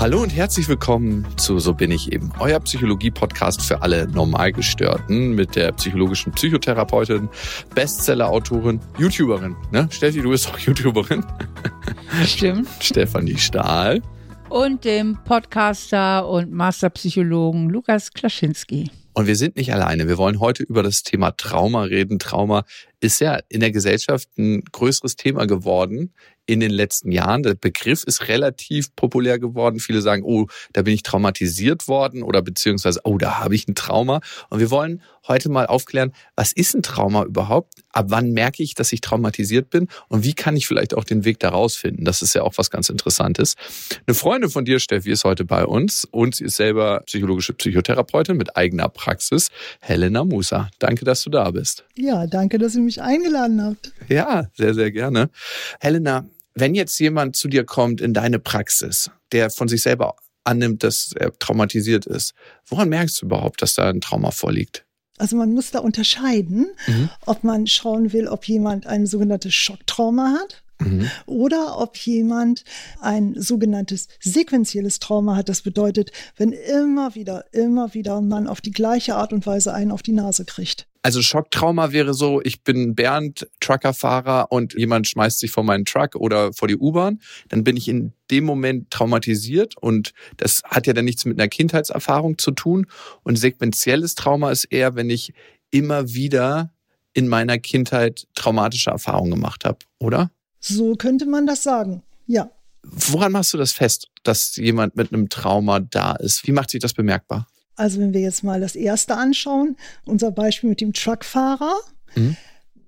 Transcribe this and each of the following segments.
Hallo und herzlich willkommen zu So bin ich eben, euer Psychologie-Podcast für alle Normalgestörten mit der psychologischen Psychotherapeutin, Bestseller-Autorin, YouTuberin. Ne? Steffi, du bist auch YouTuberin. Stimmt. Stefanie Stahl. Und dem Podcaster und Masterpsychologen Lukas Klaschinski. Und wir sind nicht alleine. Wir wollen heute über das Thema Trauma reden. Trauma ist ja in der Gesellschaft ein größeres Thema geworden in den letzten Jahren. Der Begriff ist relativ populär geworden. Viele sagen, oh, da bin ich traumatisiert worden oder beziehungsweise, oh, da habe ich ein Trauma. Und wir wollen heute mal aufklären, was ist ein Trauma überhaupt? Ab wann merke ich, dass ich traumatisiert bin? Und wie kann ich vielleicht auch den Weg daraus finden? Das ist ja auch was ganz Interessantes. Eine Freundin von dir, Steffi, ist heute bei uns und sie ist selber psychologische Psychotherapeutin mit eigener Praxis. Helena Musa. Danke, dass du da bist. Ja, danke, dass ihr mich eingeladen habt. Ja, sehr, sehr gerne. Helena, wenn jetzt jemand zu dir kommt in deine Praxis, der von sich selber annimmt, dass er traumatisiert ist, woran merkst du überhaupt, dass da ein Trauma vorliegt? Also man muss da unterscheiden, mhm. ob man schauen will, ob jemand ein sogenanntes Schocktrauma hat. Mhm. Oder ob jemand ein sogenanntes sequentielles Trauma hat. Das bedeutet, wenn immer wieder, immer wieder man auf die gleiche Art und Weise einen auf die Nase kriegt. Also Schocktrauma wäre so, ich bin Bernd, Truckerfahrer und jemand schmeißt sich vor meinen Truck oder vor die U-Bahn, dann bin ich in dem Moment traumatisiert und das hat ja dann nichts mit einer Kindheitserfahrung zu tun. Und sequenzielles Trauma ist eher, wenn ich immer wieder in meiner Kindheit traumatische Erfahrungen gemacht habe, oder? So könnte man das sagen, ja. Woran machst du das fest, dass jemand mit einem Trauma da ist? Wie macht sich das bemerkbar? Also wenn wir jetzt mal das erste anschauen, unser Beispiel mit dem Truckfahrer, mhm.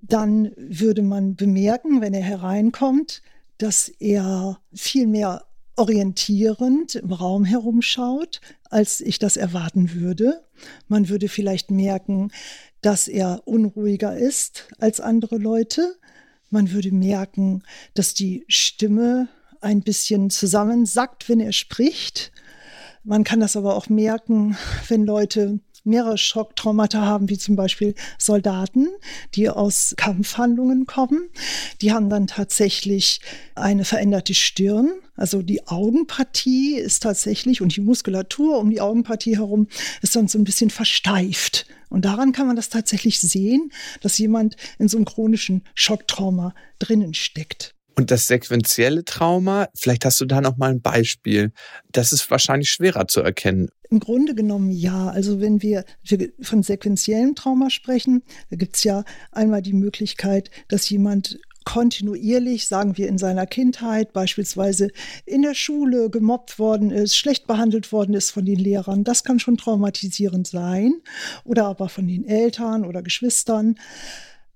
dann würde man bemerken, wenn er hereinkommt, dass er viel mehr orientierend im Raum herumschaut, als ich das erwarten würde. Man würde vielleicht merken, dass er unruhiger ist als andere Leute. Man würde merken, dass die Stimme ein bisschen zusammensackt, wenn er spricht. Man kann das aber auch merken, wenn Leute mehrere Schocktraumata haben, wie zum Beispiel Soldaten, die aus Kampfhandlungen kommen. Die haben dann tatsächlich eine veränderte Stirn. Also die Augenpartie ist tatsächlich und die Muskulatur um die Augenpartie herum ist dann so ein bisschen versteift. Und daran kann man das tatsächlich sehen, dass jemand in so einem chronischen Schocktrauma drinnen steckt. Und das sequentielle Trauma, vielleicht hast du da noch mal ein Beispiel. Das ist wahrscheinlich schwerer zu erkennen. Im Grunde genommen ja. Also wenn wir von sequentiellem Trauma sprechen, da gibt es ja einmal die Möglichkeit, dass jemand kontinuierlich, sagen wir in seiner Kindheit, beispielsweise in der Schule gemobbt worden ist, schlecht behandelt worden ist von den Lehrern. Das kann schon traumatisierend sein. Oder aber von den Eltern oder Geschwistern.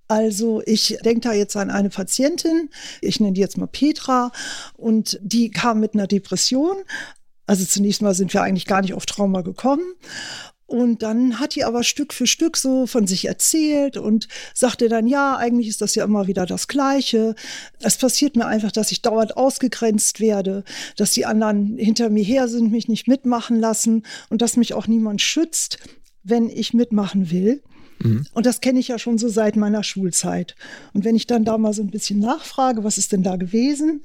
Also ich denke da jetzt an eine Patientin, ich nenne die jetzt mal Petra, und die kam mit einer Depression. Also zunächst mal sind wir eigentlich gar nicht auf Trauma gekommen. Und dann hat die aber Stück für Stück so von sich erzählt und sagte dann, ja, eigentlich ist das ja immer wieder das Gleiche. Es passiert mir einfach, dass ich dauernd ausgegrenzt werde, dass die anderen hinter mir her sind, mich nicht mitmachen lassen und dass mich auch niemand schützt, wenn ich mitmachen will. Mhm. Und das kenne ich ja schon so seit meiner Schulzeit. Und wenn ich dann da mal so ein bisschen nachfrage, was ist denn da gewesen,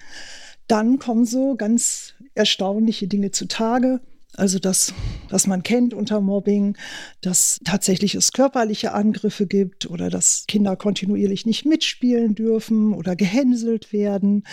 dann kommen so ganz erstaunliche Dinge zutage. Also das, was man kennt unter Mobbing, dass tatsächlich es körperliche Angriffe gibt oder dass Kinder kontinuierlich nicht mitspielen dürfen oder gehänselt werden.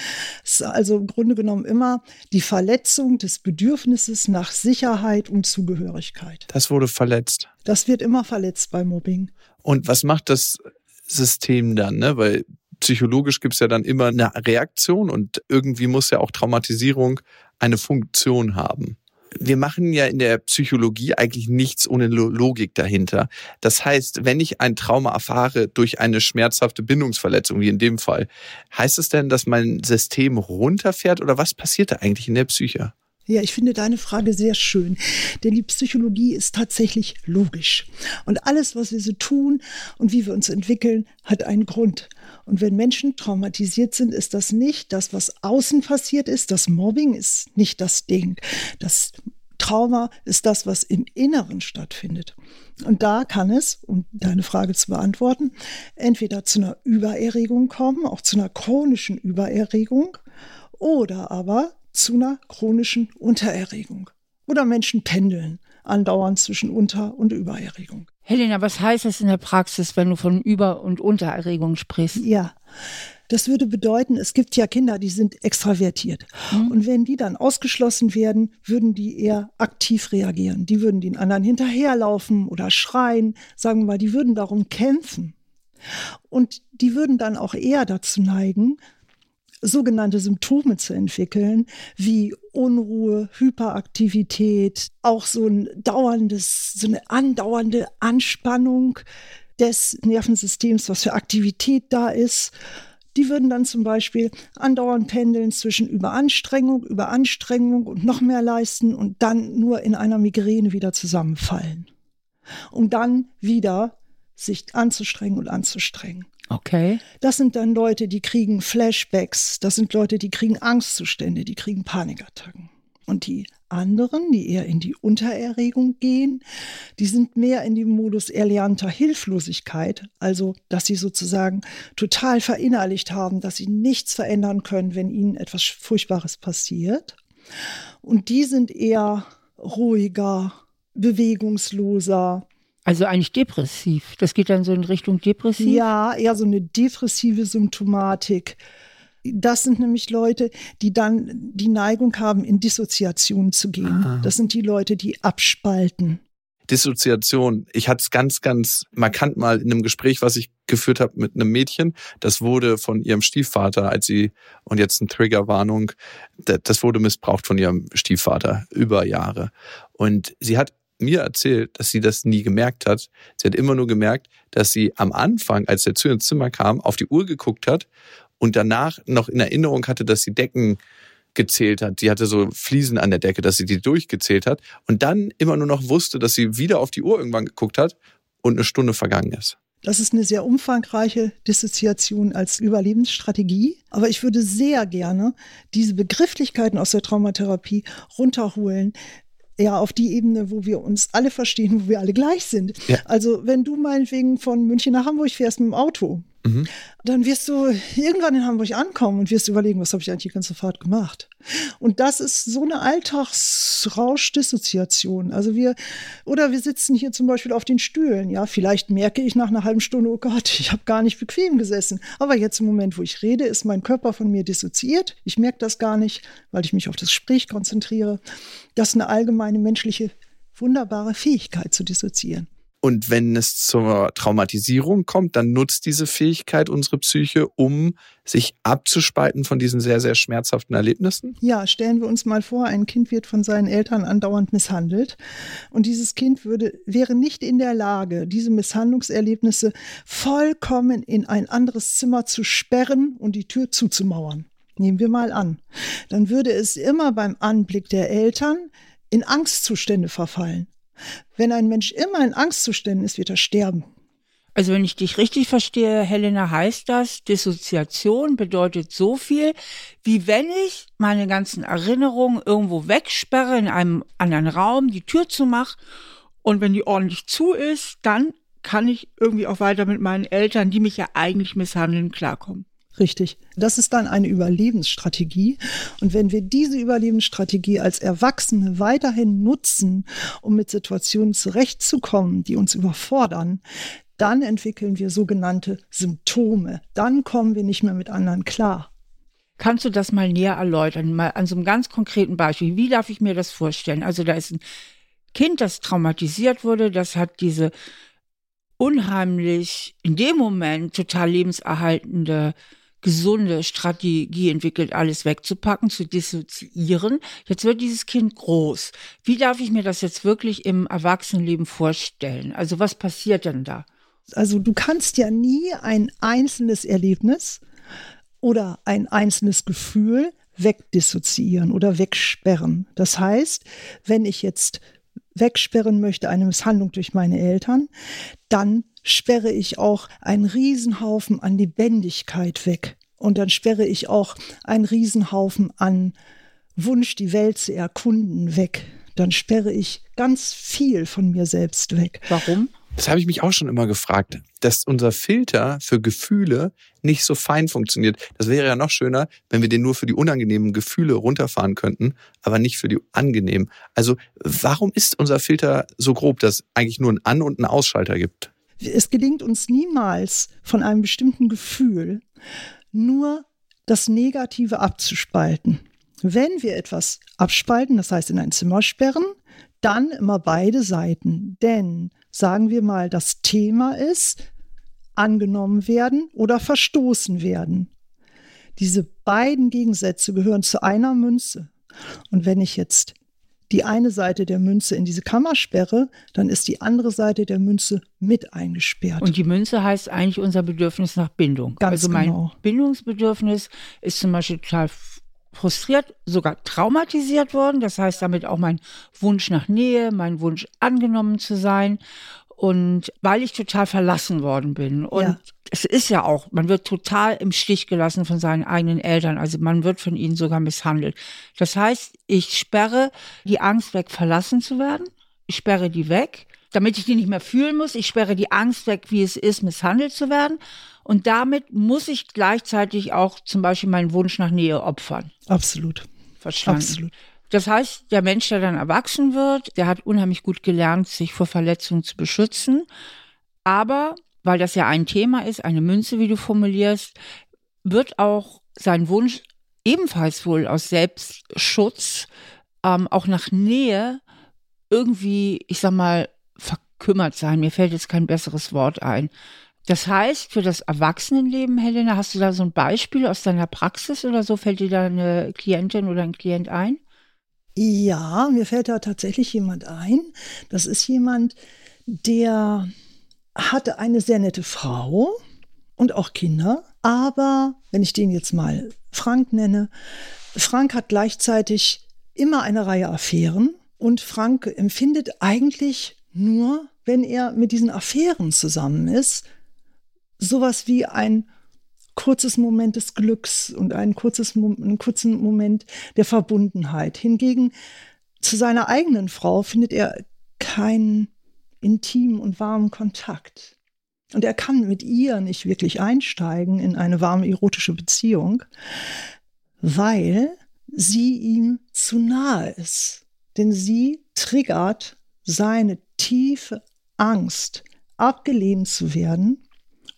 Es ist also im Grunde genommen immer die Verletzung des Bedürfnisses nach Sicherheit und Zugehörigkeit. Das wurde verletzt. Das wird immer verletzt bei Mobbing. Und was macht das System dann? Ne? Weil psychologisch gibt es ja dann immer eine Reaktion und irgendwie muss ja auch Traumatisierung eine Funktion haben wir machen ja in der Psychologie eigentlich nichts ohne Logik dahinter. Das heißt, wenn ich ein Trauma erfahre durch eine schmerzhafte Bindungsverletzung, wie in dem Fall, heißt es denn, dass mein System runterfährt oder was passiert da eigentlich in der Psyche? Ja, ich finde deine Frage sehr schön, denn die Psychologie ist tatsächlich logisch. Und alles, was wir so tun und wie wir uns entwickeln, hat einen Grund. Und wenn Menschen traumatisiert sind, ist das nicht das, was außen passiert ist. Das Mobbing ist nicht das Ding. Das Trauma ist das, was im Inneren stattfindet. Und da kann es, um deine Frage zu beantworten, entweder zu einer Übererregung kommen, auch zu einer chronischen Übererregung, oder aber zu einer chronischen Untererregung. Oder Menschen pendeln andauernd zwischen Unter- und Übererregung. Helena, was heißt das in der Praxis, wenn du von Über- und Untererregung sprichst? Ja, das würde bedeuten, es gibt ja Kinder, die sind extravertiert. Mhm. Und wenn die dann ausgeschlossen werden, würden die eher aktiv reagieren. Die würden den anderen hinterherlaufen oder schreien, sagen wir mal, die würden darum kämpfen. Und die würden dann auch eher dazu neigen, sogenannte Symptome zu entwickeln, wie Unruhe, Hyperaktivität, auch so ein dauerndes, so eine andauernde Anspannung des Nervensystems, was für Aktivität da ist. Die würden dann zum Beispiel andauernd pendeln zwischen Überanstrengung, Überanstrengung und noch mehr leisten und dann nur in einer Migräne wieder zusammenfallen. Um dann wieder sich anzustrengen und anzustrengen. Okay. Das sind dann Leute, die kriegen Flashbacks, das sind Leute, die kriegen Angstzustände, die kriegen Panikattacken. Und die anderen, die eher in die Untererregung gehen, die sind mehr in dem Modus erlernter Hilflosigkeit, also dass sie sozusagen total verinnerlicht haben, dass sie nichts verändern können, wenn ihnen etwas Furchtbares passiert. Und die sind eher ruhiger, bewegungsloser, also eigentlich depressiv. Das geht dann so in Richtung depressiv? Ja, eher so eine depressive Symptomatik. Das sind nämlich Leute, die dann die Neigung haben, in Dissoziation zu gehen. Aha. Das sind die Leute, die abspalten. Dissoziation. Ich hatte es ganz, ganz markant mal in einem Gespräch, was ich geführt habe mit einem Mädchen. Das wurde von ihrem Stiefvater, als sie, und jetzt eine Triggerwarnung, das wurde missbraucht von ihrem Stiefvater über Jahre. Und sie hat mir erzählt, dass sie das nie gemerkt hat. Sie hat immer nur gemerkt, dass sie am Anfang, als er zu ihr ins Zimmer kam, auf die Uhr geguckt hat und danach noch in Erinnerung hatte, dass sie Decken gezählt hat. Sie hatte so Fliesen an der Decke, dass sie die durchgezählt hat und dann immer nur noch wusste, dass sie wieder auf die Uhr irgendwann geguckt hat und eine Stunde vergangen ist. Das ist eine sehr umfangreiche Dissoziation als Überlebensstrategie. Aber ich würde sehr gerne diese Begrifflichkeiten aus der Traumatherapie runterholen ja auf die Ebene, wo wir uns alle verstehen, wo wir alle gleich sind. Ja. Also wenn du meinetwegen von München nach Hamburg fährst mit dem Auto, mhm. dann wirst du irgendwann in Hamburg ankommen und wirst überlegen, was habe ich eigentlich die ganze Fahrt gemacht. Und das ist so eine Alltagsrauschdissoziation. Also wir, oder wir sitzen hier zum Beispiel auf den Stühlen. Ja, vielleicht merke ich nach einer halben Stunde, oh Gott, ich habe gar nicht bequem gesessen. Aber jetzt im Moment, wo ich rede, ist mein Körper von mir dissoziiert. Ich merke das gar nicht, weil ich mich auf das Gespräch konzentriere. Das ist eine allgemeine menschliche, wunderbare Fähigkeit zu dissoziieren. Und wenn es zur Traumatisierung kommt, dann nutzt diese Fähigkeit unsere Psyche, um sich abzuspalten von diesen sehr, sehr schmerzhaften Erlebnissen? Ja, stellen wir uns mal vor, ein Kind wird von seinen Eltern andauernd misshandelt. Und dieses Kind würde, wäre nicht in der Lage, diese Misshandlungserlebnisse vollkommen in ein anderes Zimmer zu sperren und die Tür zuzumauern. Nehmen wir mal an. Dann würde es immer beim Anblick der Eltern in Angstzustände verfallen. Wenn ein Mensch immer in Angstzuständen ist, wird er sterben. Also wenn ich dich richtig verstehe, Helena, heißt das, Dissoziation bedeutet so viel, wie wenn ich meine ganzen Erinnerungen irgendwo wegsperre in einem anderen Raum, die Tür zu mache und wenn die ordentlich zu ist, dann kann ich irgendwie auch weiter mit meinen Eltern, die mich ja eigentlich misshandeln, klarkommen. Richtig. Das ist dann eine Überlebensstrategie. Und wenn wir diese Überlebensstrategie als Erwachsene weiterhin nutzen, um mit Situationen zurechtzukommen, die uns überfordern, dann entwickeln wir sogenannte Symptome. Dann kommen wir nicht mehr mit anderen klar. Kannst du das mal näher erläutern, mal an so einem ganz konkreten Beispiel? Wie darf ich mir das vorstellen? Also da ist ein Kind, das traumatisiert wurde, das hat diese unheimlich, in dem Moment total lebenserhaltende gesunde Strategie entwickelt, alles wegzupacken, zu dissoziieren. Jetzt wird dieses Kind groß. Wie darf ich mir das jetzt wirklich im Erwachsenenleben vorstellen? Also was passiert denn da? Also du kannst ja nie ein einzelnes Erlebnis oder ein einzelnes Gefühl wegdissoziieren oder wegsperren. Das heißt, wenn ich jetzt wegsperren möchte eine Misshandlung durch meine Eltern, dann sperre ich auch einen Riesenhaufen an Lebendigkeit weg. Und dann sperre ich auch einen Riesenhaufen an Wunsch, die Welt zu erkunden, weg. Dann sperre ich ganz viel von mir selbst weg. Warum? Das habe ich mich auch schon immer gefragt, dass unser Filter für Gefühle nicht so fein funktioniert. Das wäre ja noch schöner, wenn wir den nur für die unangenehmen Gefühle runterfahren könnten, aber nicht für die angenehmen. Also warum ist unser Filter so grob, dass es eigentlich nur einen An- und einen Ausschalter gibt? Es gelingt uns niemals von einem bestimmten Gefühl nur das Negative abzuspalten. Wenn wir etwas abspalten, das heißt in ein Zimmer sperren, dann immer beide Seiten. Denn sagen wir mal, das Thema ist angenommen werden oder verstoßen werden. Diese beiden Gegensätze gehören zu einer Münze. Und wenn ich jetzt die eine Seite der Münze in diese Kammer sperre, dann ist die andere Seite der Münze mit eingesperrt. Und die Münze heißt eigentlich unser Bedürfnis nach Bindung. Ganz also mein genau. Bindungsbedürfnis ist zum Beispiel total frustriert, sogar traumatisiert worden. Das heißt damit auch mein Wunsch nach Nähe, mein Wunsch angenommen zu sein. Und weil ich total verlassen worden bin. Und Ja. es ist ja auch, man wird total im Stich gelassen von seinen eigenen Eltern. Also man wird von ihnen sogar misshandelt. Das heißt, ich sperre die Angst weg, verlassen zu werden. Ich sperre die weg, damit ich die nicht mehr fühlen muss. Ich sperre die Angst weg, wie es ist, misshandelt zu werden. Und damit muss ich gleichzeitig auch zum Beispiel meinen Wunsch nach Nähe opfern. Absolut. Verstanden. Absolut. Das heißt, der Mensch, der dann erwachsen wird, der hat unheimlich gut gelernt, sich vor Verletzungen zu beschützen. Aber, weil das ja ein Thema ist, eine Münze, wie du formulierst, wird auch sein Wunsch ebenfalls wohl aus Selbstschutz ähm, auch nach Nähe irgendwie, ich sag mal, verkümmert sein. Mir fällt jetzt kein besseres Wort ein. Das heißt, für das Erwachsenenleben, Helena, hast du da so ein Beispiel aus deiner Praxis oder so? Fällt dir da eine Klientin oder ein Klient ein? Ja, mir fällt da tatsächlich jemand ein. Das ist jemand, der hatte eine sehr nette Frau und auch Kinder. Aber wenn ich den jetzt mal Frank nenne, Frank hat gleichzeitig immer eine Reihe Affären und Frank empfindet eigentlich nur, wenn er mit diesen Affären zusammen ist, sowas wie ein kurzes Moment des Glücks und ein kurzes, einen kurzen Moment der Verbundenheit. Hingegen zu seiner eigenen Frau findet er keinen intimen und warmen Kontakt. Und er kann mit ihr nicht wirklich einsteigen in eine warme erotische Beziehung, weil sie ihm zu nahe ist. Denn sie triggert seine tiefe Angst, abgelehnt zu werden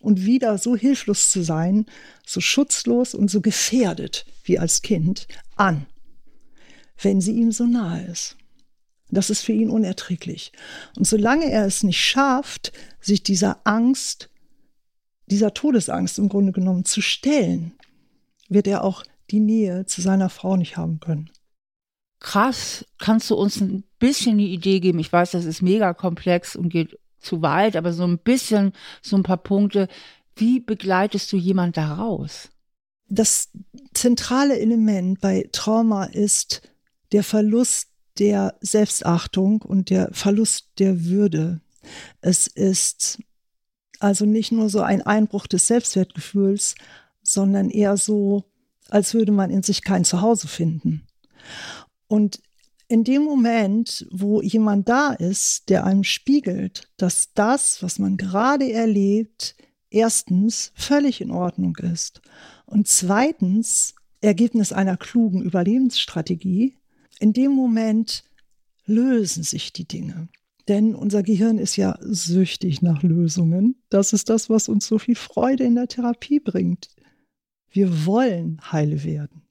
und wieder so hilflos zu sein, so schutzlos und so gefährdet wie als Kind an, wenn sie ihm so nahe ist. Das ist für ihn unerträglich. Und solange er es nicht schafft, sich dieser Angst, dieser Todesangst im Grunde genommen zu stellen, wird er auch die Nähe zu seiner Frau nicht haben können. Krass, kannst du uns ein bisschen eine Idee geben? Ich weiß, das ist mega komplex und geht zu weit, aber so ein bisschen, so ein paar Punkte. Wie begleitest du jemand da raus? Das zentrale Element bei Trauma ist der Verlust der Selbstachtung und der Verlust der Würde. Es ist also nicht nur so ein Einbruch des Selbstwertgefühls, sondern eher so, als würde man in sich kein Zuhause finden. Und in dem Moment, wo jemand da ist, der einem spiegelt, dass das, was man gerade erlebt, erstens völlig in Ordnung ist und zweitens Ergebnis einer klugen Überlebensstrategie, in dem Moment lösen sich die Dinge. Denn unser Gehirn ist ja süchtig nach Lösungen. Das ist das, was uns so viel Freude in der Therapie bringt. Wir wollen heile werden.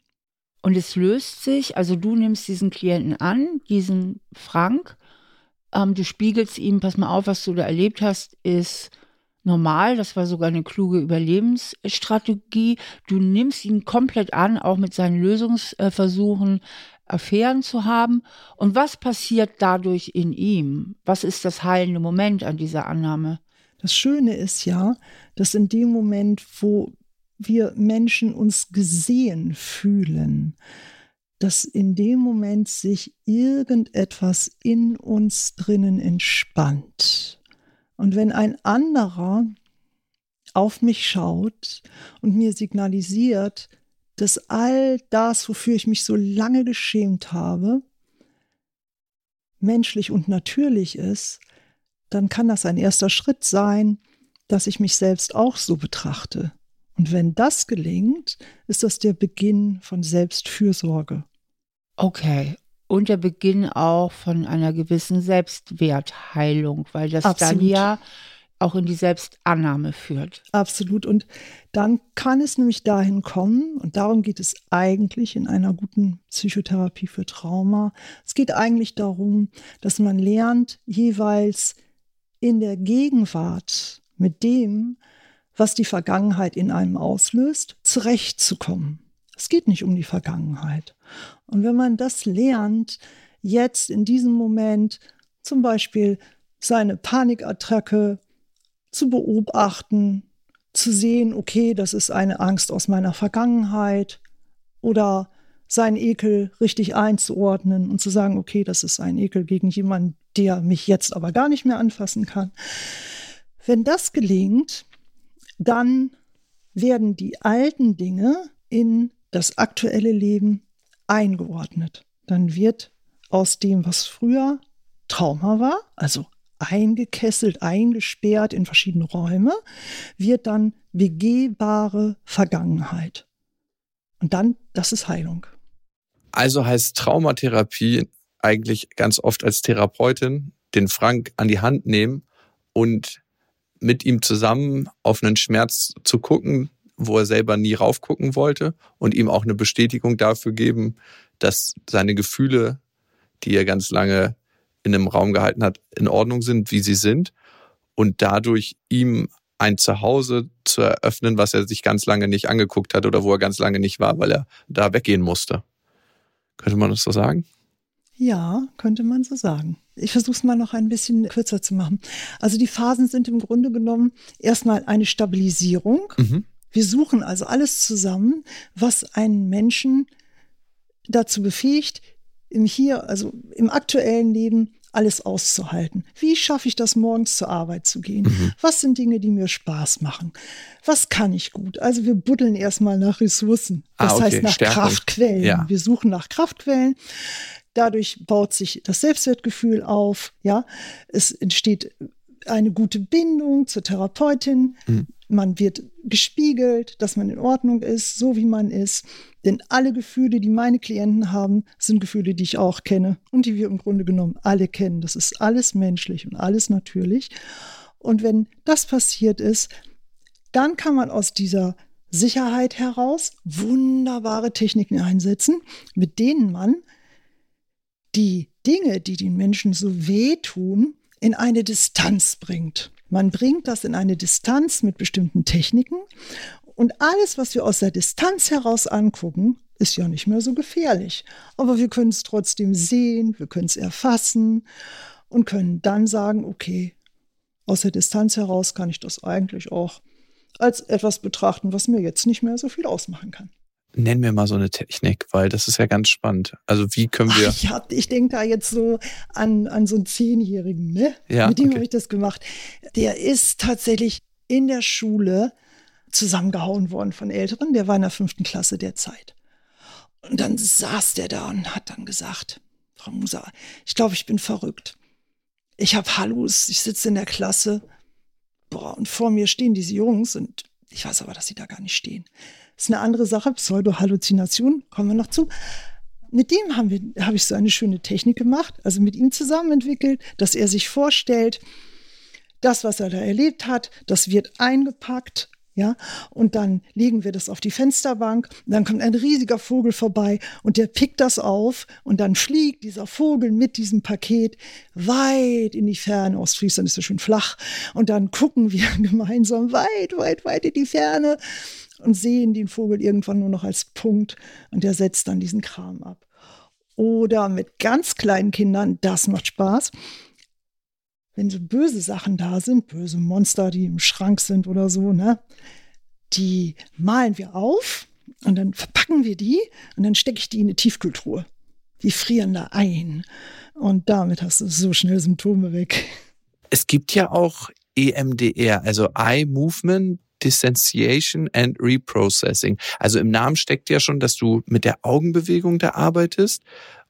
Und es löst sich, also du nimmst diesen Klienten an, diesen Frank, ähm, du spiegelst ihm, pass mal auf, was du da erlebt hast, ist normal, das war sogar eine kluge Überlebensstrategie. Du nimmst ihn komplett an, auch mit seinen Lösungsversuchen, Affären zu haben. Und was passiert dadurch in ihm? Was ist das heilende Moment an dieser Annahme? Das Schöne ist ja, dass in dem Moment, wo wir Menschen uns gesehen fühlen, dass in dem Moment sich irgendetwas in uns drinnen entspannt. Und wenn ein anderer auf mich schaut und mir signalisiert, dass all das, wofür ich mich so lange geschämt habe, menschlich und natürlich ist, dann kann das ein erster Schritt sein, dass ich mich selbst auch so betrachte. Und wenn das gelingt, ist das der Beginn von Selbstfürsorge. Okay. Und der Beginn auch von einer gewissen Selbstwertheilung, weil das Absolut. dann ja auch in die Selbstannahme führt. Absolut. Und dann kann es nämlich dahin kommen, und darum geht es eigentlich in einer guten Psychotherapie für Trauma. Es geht eigentlich darum, dass man lernt, jeweils in der Gegenwart mit dem, was die Vergangenheit in einem auslöst, zurechtzukommen. Es geht nicht um die Vergangenheit. Und wenn man das lernt, jetzt in diesem Moment zum Beispiel seine Panikattacke zu beobachten, zu sehen, okay, das ist eine Angst aus meiner Vergangenheit oder seinen Ekel richtig einzuordnen und zu sagen, okay, das ist ein Ekel gegen jemanden, der mich jetzt aber gar nicht mehr anfassen kann. Wenn das gelingt, dann werden die alten Dinge in das aktuelle Leben eingeordnet. Dann wird aus dem, was früher Trauma war, also eingekesselt, eingesperrt in verschiedene Räume, wird dann begehbare Vergangenheit. Und dann, das ist Heilung. Also heißt Traumatherapie eigentlich ganz oft als Therapeutin den Frank an die Hand nehmen und mit ihm zusammen auf einen Schmerz zu gucken, wo er selber nie raufgucken wollte und ihm auch eine Bestätigung dafür geben, dass seine Gefühle, die er ganz lange in einem Raum gehalten hat, in Ordnung sind, wie sie sind und dadurch ihm ein Zuhause zu eröffnen, was er sich ganz lange nicht angeguckt hat oder wo er ganz lange nicht war, weil er da weggehen musste. Könnte man das so sagen? Ja, könnte man so sagen. Ich versuche es mal noch ein bisschen kürzer zu machen. Also die Phasen sind im Grunde genommen erstmal eine Stabilisierung. Mhm. Wir suchen also alles zusammen, was einen Menschen dazu befähigt, im Hier, also im aktuellen Leben alles auszuhalten. Wie schaffe ich das, morgens zur Arbeit zu gehen? Mhm. Was sind Dinge, die mir Spaß machen? Was kann ich gut? Also wir buddeln erstmal nach Ressourcen. Ah, das ah, okay. heißt nach Stärkung. Kraftquellen. Ja. Wir suchen nach Kraftquellen. Dadurch baut sich das Selbstwertgefühl auf. Ja, es entsteht eine gute Bindung zur Therapeutin. Mhm. Man wird gespiegelt, dass man in Ordnung ist, so wie man ist. Denn alle Gefühle, die meine Klienten haben, sind Gefühle, die ich auch kenne und die wir im Grunde genommen alle kennen. Das ist alles menschlich und alles natürlich. Und wenn das passiert ist, dann kann man aus dieser Sicherheit heraus wunderbare Techniken einsetzen, mit denen man die Dinge, die den Menschen so wehtun, in eine Distanz bringt. Man bringt das in eine Distanz mit bestimmten Techniken und alles, was wir aus der Distanz heraus angucken, ist ja nicht mehr so gefährlich. Aber wir können es trotzdem sehen, wir können es erfassen und können dann sagen, okay, aus der Distanz heraus kann ich das eigentlich auch als etwas betrachten, was mir jetzt nicht mehr so viel ausmachen kann. Nenn mir mal so eine Technik, weil das ist ja ganz spannend. Also wie können wir. Ach, ich, hab, ich denke da jetzt so an, an so einen Zehnjährigen, ne? Ja, Mit dem okay. habe ich das gemacht. Der ist tatsächlich in der Schule zusammengehauen worden von Älteren. Der war in der fünften Klasse der Zeit. Und dann saß der da und hat dann gesagt, Frau Musa, ich glaube, ich bin verrückt. Ich habe Hallus, ich sitze in der Klasse. Boah, und vor mir stehen diese Jungs und ich weiß aber, dass sie da gar nicht stehen. Das ist eine andere Sache, Pseudo-Halluzination, kommen wir noch zu. Mit dem haben wir, habe ich so eine schöne Technik gemacht, also mit ihm zusammen entwickelt, dass er sich vorstellt, das, was er da erlebt hat, das wird eingepackt ja, und dann legen wir das auf die Fensterbank. Dann kommt ein riesiger Vogel vorbei und der pickt das auf und dann fliegt dieser Vogel mit diesem Paket weit in die Ferne. Ostfriesland ist so schön flach. Und dann gucken wir gemeinsam weit, weit, weit in die Ferne und sehen den Vogel irgendwann nur noch als Punkt und der setzt dann diesen Kram ab. Oder mit ganz kleinen Kindern, das macht Spaß wenn so böse Sachen da sind, böse Monster, die im Schrank sind oder so, ne, die malen wir auf und dann verpacken wir die und dann stecke ich die in eine Tiefkühltruhe. Die frieren da ein. Und damit hast du so schnell Symptome weg. Es gibt ja auch EMDR, also Eye Movement Dissociation and Reprocessing. Also im Namen steckt ja schon, dass du mit der Augenbewegung da arbeitest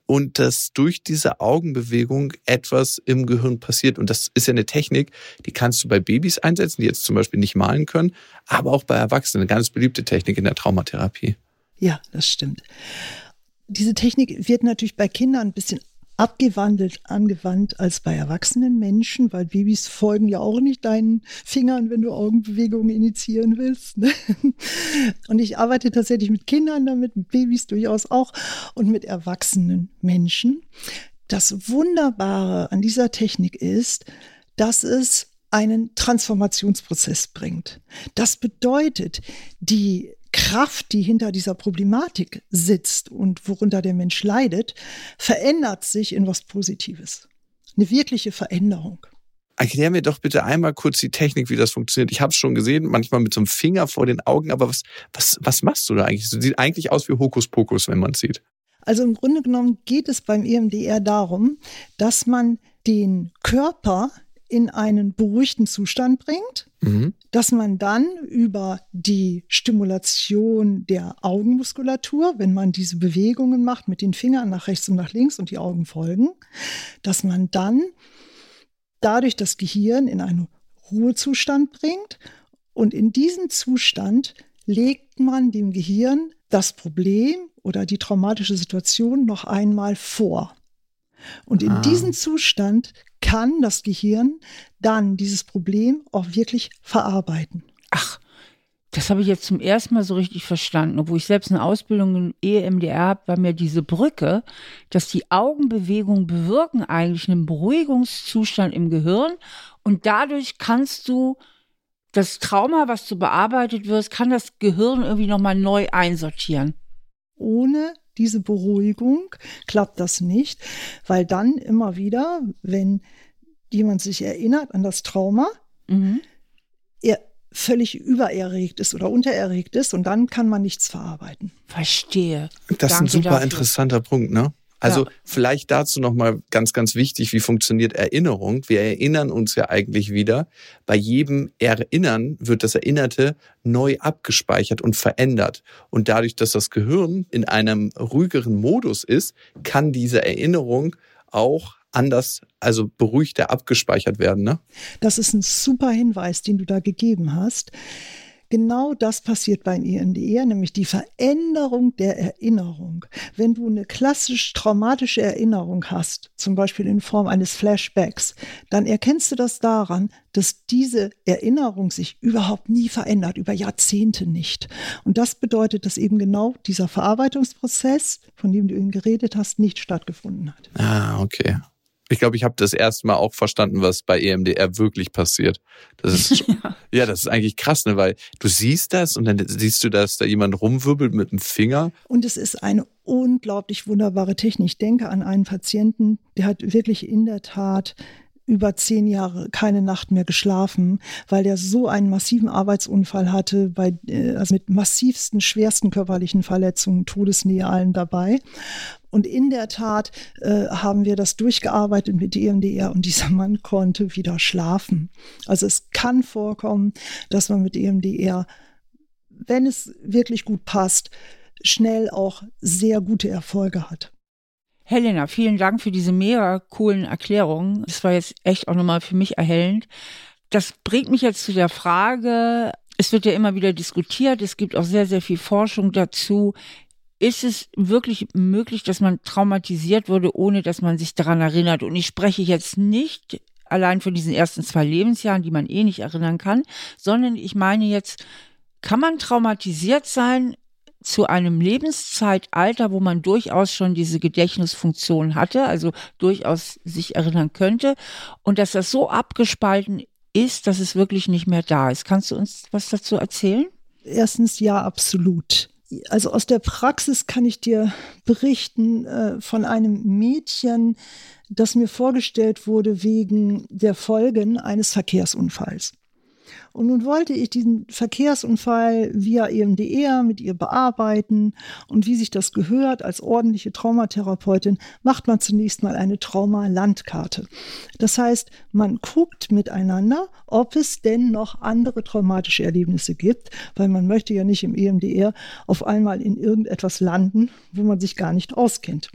und dass durch diese Augenbewegung etwas im Gehirn passiert. Und das ist ja eine Technik, die kannst du bei Babys einsetzen, die jetzt zum Beispiel nicht malen können, aber auch bei Erwachsenen. Eine ganz beliebte Technik in der Traumatherapie. Ja, das stimmt. Diese Technik wird natürlich bei Kindern ein bisschen abgewandelt angewandt als bei erwachsenen Menschen, weil Babys folgen ja auch nicht deinen Fingern, wenn du Augenbewegungen initiieren willst. Ne? Und ich arbeite tatsächlich mit Kindern damit, mit Babys durchaus auch und mit erwachsenen Menschen. Das Wunderbare an dieser Technik ist, dass es einen Transformationsprozess bringt. Das bedeutet, die Kraft, die hinter dieser Problematik sitzt und worunter der Mensch leidet, verändert sich in was Positives. Eine wirkliche Veränderung. Erklär mir doch bitte einmal kurz die Technik, wie das funktioniert. Ich habe es schon gesehen, manchmal mit so einem Finger vor den Augen, aber was, was, was machst du da eigentlich? Das sieht eigentlich aus wie Hokuspokus, wenn man es sieht. Also im Grunde genommen geht es beim EMDR darum, dass man den Körper in einen beruhigten Zustand bringt, mhm. dass man dann über die Stimulation der Augenmuskulatur, wenn man diese Bewegungen macht mit den Fingern nach rechts und nach links und die Augen folgen, dass man dann dadurch das Gehirn in einen Ruhezustand bringt und in diesem Zustand legt man dem Gehirn das Problem oder die traumatische Situation noch einmal vor. Und in ah. diesem Zustand kann das Gehirn dann dieses Problem auch wirklich verarbeiten. Ach, das habe ich jetzt zum ersten Mal so richtig verstanden. Obwohl ich selbst eine Ausbildung im EMDR habe, war mir diese Brücke, dass die Augenbewegungen bewirken eigentlich einen Beruhigungszustand im Gehirn und dadurch kannst du das Trauma, was du bearbeitet wirst, kann das Gehirn irgendwie nochmal neu einsortieren. Ohne diese Beruhigung klappt das nicht, weil dann immer wieder, wenn jemand sich erinnert an das Trauma, mhm. er völlig übererregt ist oder untererregt ist und dann kann man nichts verarbeiten. Verstehe. Das ist ein super dafür. interessanter Punkt, ne? Also ja. vielleicht dazu nochmal ganz, ganz wichtig, wie funktioniert Erinnerung? Wir erinnern uns ja eigentlich wieder. Bei jedem Erinnern wird das Erinnerte neu abgespeichert und verändert. Und dadurch, dass das Gehirn in einem ruhigeren Modus ist, kann diese Erinnerung auch anders, also beruhigter abgespeichert werden. Ne? Das ist ein super Hinweis, den du da gegeben hast. Genau das passiert beim EMDR, nämlich die Veränderung der Erinnerung. Wenn du eine klassisch traumatische Erinnerung hast, zum Beispiel in Form eines Flashbacks, dann erkennst du das daran, dass diese Erinnerung sich überhaupt nie verändert, über Jahrzehnte nicht. Und das bedeutet, dass eben genau dieser Verarbeitungsprozess, von dem du eben geredet hast, nicht stattgefunden hat. Ah, okay. Ich glaube, ich habe das erste Mal auch verstanden, was bei EMDR wirklich passiert. Das ist ja. ja, das ist eigentlich krass, ne? weil du siehst das und dann siehst du, dass da jemand rumwirbelt mit dem Finger. Und es ist eine unglaublich wunderbare Technik. Ich denke an einen Patienten, der hat wirklich in der Tat über zehn Jahre keine Nacht mehr geschlafen, weil der so einen massiven Arbeitsunfall hatte, bei, äh, also mit massivsten, schwersten körperlichen Verletzungen, Todesnähe allen dabei. Und in der Tat äh, haben wir das durchgearbeitet mit EMDR und dieser Mann konnte wieder schlafen. Also es kann vorkommen, dass man mit EMDR, wenn es wirklich gut passt, schnell auch sehr gute Erfolge hat. Helena, vielen Dank für diese mega coolen Erklärungen. Das war jetzt echt auch nochmal für mich erhellend. Das bringt mich jetzt zu der Frage, es wird ja immer wieder diskutiert, es gibt auch sehr, sehr viel Forschung dazu. Ist es wirklich möglich, dass man traumatisiert wurde, ohne dass man sich daran erinnert? Und ich spreche jetzt nicht allein von diesen ersten zwei Lebensjahren, die man eh nicht erinnern kann, sondern ich meine jetzt, kann man traumatisiert sein zu einem Lebenszeitalter, wo man durchaus schon diese Gedächtnisfunktion hatte, also durchaus sich erinnern könnte und dass das so abgespalten ist, dass es wirklich nicht mehr da ist. Kannst du uns was dazu erzählen? Erstens ja, absolut. Also aus der Praxis kann ich dir berichten äh, von einem Mädchen, das mir vorgestellt wurde wegen der Folgen eines Verkehrsunfalls. Und nun wollte ich diesen Verkehrsunfall via EMDR mit ihr bearbeiten. Und wie sich das gehört, als ordentliche Traumatherapeutin, macht man zunächst mal eine Trauma-Landkarte. Das heißt, man guckt miteinander, ob es denn noch andere traumatische Erlebnisse gibt, weil man möchte ja nicht im EMDR auf einmal in irgendetwas landen, wo man sich gar nicht auskennt.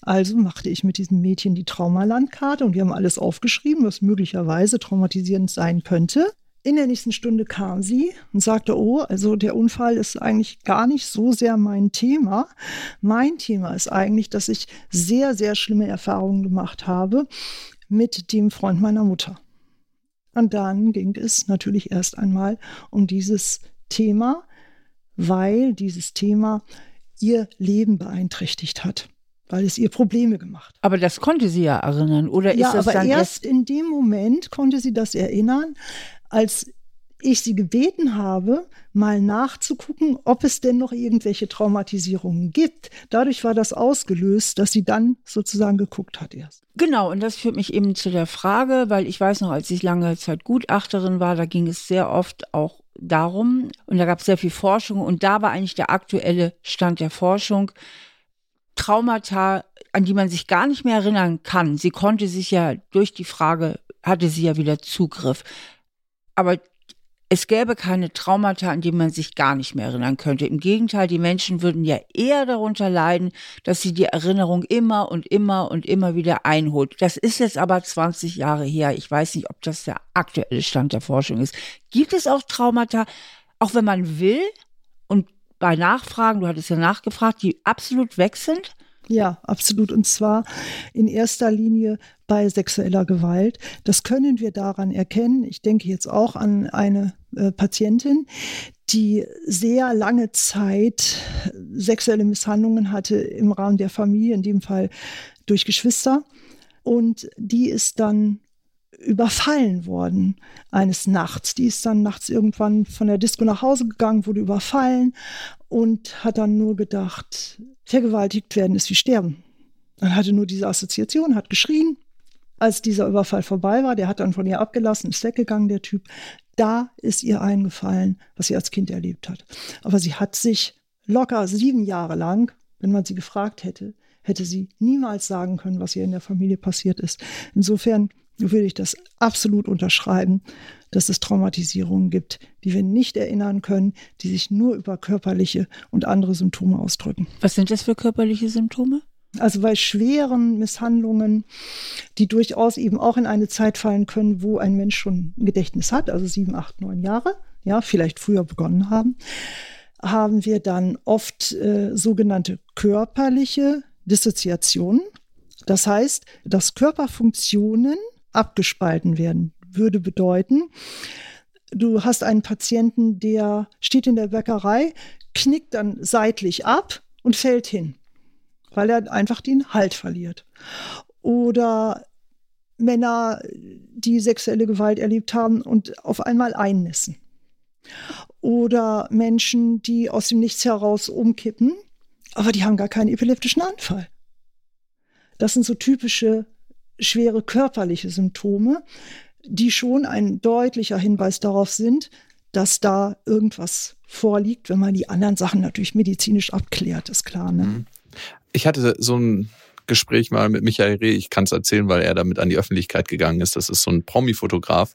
Also machte ich mit diesem Mädchen die Traumalandkarte und wir haben alles aufgeschrieben, was möglicherweise traumatisierend sein könnte. In der nächsten Stunde kam sie und sagte, oh, also der Unfall ist eigentlich gar nicht so sehr mein Thema. Mein Thema ist eigentlich, dass ich sehr, sehr schlimme Erfahrungen gemacht habe mit dem Freund meiner Mutter. Und dann ging es natürlich erst einmal um dieses Thema, weil dieses Thema ihr Leben beeinträchtigt hat weil es ihr Probleme gemacht. Aber das konnte sie ja erinnern, oder ist ja, das aber dann erst in dem Moment konnte sie das erinnern, als ich sie gebeten habe, mal nachzugucken, ob es denn noch irgendwelche Traumatisierungen gibt. Dadurch war das ausgelöst, dass sie dann sozusagen geguckt hat erst. Genau, und das führt mich eben zu der Frage, weil ich weiß noch, als ich lange Zeit Gutachterin war, da ging es sehr oft auch darum, und da gab es sehr viel Forschung, und da war eigentlich der aktuelle Stand der Forschung, Traumata, an die man sich gar nicht mehr erinnern kann. Sie konnte sich ja durch die Frage, hatte sie ja wieder Zugriff. Aber es gäbe keine Traumata, an die man sich gar nicht mehr erinnern könnte. Im Gegenteil, die Menschen würden ja eher darunter leiden, dass sie die Erinnerung immer und immer und immer wieder einholt. Das ist jetzt aber 20 Jahre her. Ich weiß nicht, ob das der aktuelle Stand der Forschung ist. Gibt es auch Traumata, auch wenn man will und bei Nachfragen, du hattest ja nachgefragt, die absolut weg sind? Ja, absolut. Und zwar in erster Linie bei sexueller Gewalt. Das können wir daran erkennen. Ich denke jetzt auch an eine äh, Patientin, die sehr lange Zeit sexuelle Misshandlungen hatte im Rahmen der Familie, in dem Fall durch Geschwister. Und die ist dann überfallen worden eines Nachts. Die ist dann nachts irgendwann von der Disco nach Hause gegangen, wurde überfallen und hat dann nur gedacht, vergewaltigt werden ist wie sterben. Dann hatte nur diese Assoziation, hat geschrien. Als dieser Überfall vorbei war, der hat dann von ihr abgelassen, ist weggegangen, der Typ. Da ist ihr eingefallen, was sie als Kind erlebt hat. Aber sie hat sich locker sieben Jahre lang, wenn man sie gefragt hätte, hätte sie niemals sagen können, was ihr in der Familie passiert ist. Insofern würde ich das absolut unterschreiben, dass es Traumatisierungen gibt, die wir nicht erinnern können, die sich nur über körperliche und andere Symptome ausdrücken. Was sind das für körperliche Symptome? Also bei schweren Misshandlungen, die durchaus eben auch in eine Zeit fallen können, wo ein Mensch schon ein Gedächtnis hat, also sieben, acht, neun Jahre, ja, vielleicht früher begonnen haben, haben wir dann oft äh, sogenannte körperliche Dissoziationen. Das heißt, dass Körperfunktionen abgespalten werden. Würde bedeuten, du hast einen Patienten, der steht in der Bäckerei, knickt dann seitlich ab und fällt hin, weil er einfach den Halt verliert. Oder Männer, die sexuelle Gewalt erlebt haben und auf einmal einnässen. Oder Menschen, die aus dem Nichts heraus umkippen, aber die haben gar keinen epileptischen Anfall. Das sind so typische schwere körperliche Symptome, die schon ein deutlicher Hinweis darauf sind, dass da irgendwas vorliegt, wenn man die anderen Sachen natürlich medizinisch abklärt, ist klar. Ne? Mhm. Ich hatte so ein Gespräch mal mit Michael Reh, ich kann es erzählen, weil er damit an die Öffentlichkeit gegangen ist. Das ist so ein Promi-Fotograf,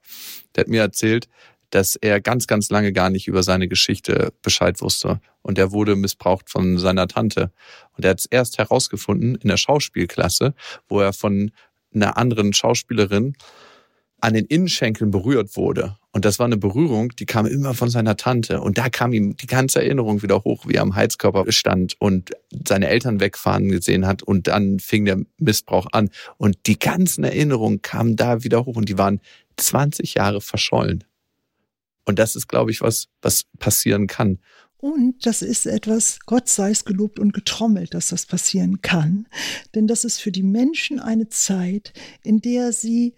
der hat mir erzählt, dass er ganz, ganz lange gar nicht über seine Geschichte Bescheid wusste. Und er wurde missbraucht von seiner Tante. Und er hat es erst herausgefunden in der Schauspielklasse, wo er von einer anderen Schauspielerin an den Innenschenkeln berührt wurde. Und das war eine Berührung, die kam immer von seiner Tante. Und da kam ihm die ganze Erinnerung wieder hoch, wie er am Heizkörper stand und seine Eltern wegfahren gesehen hat. Und dann fing der Missbrauch an. Und die ganzen Erinnerungen kamen da wieder hoch und die waren 20 Jahre verschollen. Und das ist, glaube ich, was, was passieren kann. Und das ist etwas, Gott sei es gelobt und getrommelt, dass das passieren kann. Denn das ist für die Menschen eine Zeit, in der sie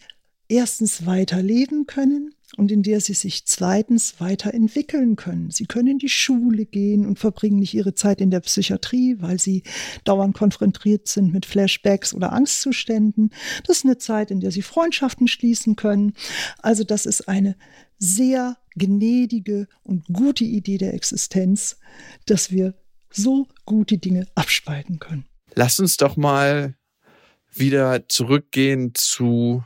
erstens weiterleben können und in der sie sich zweitens weiterentwickeln können. Sie können in die Schule gehen und verbringen nicht ihre Zeit in der Psychiatrie, weil sie dauernd konfrontiert sind mit Flashbacks oder Angstzuständen. Das ist eine Zeit, in der sie Freundschaften schließen können. Also das ist eine sehr gnädige und gute Idee der Existenz, dass wir so gute Dinge abspalten können. Lass uns doch mal wieder zurückgehen zu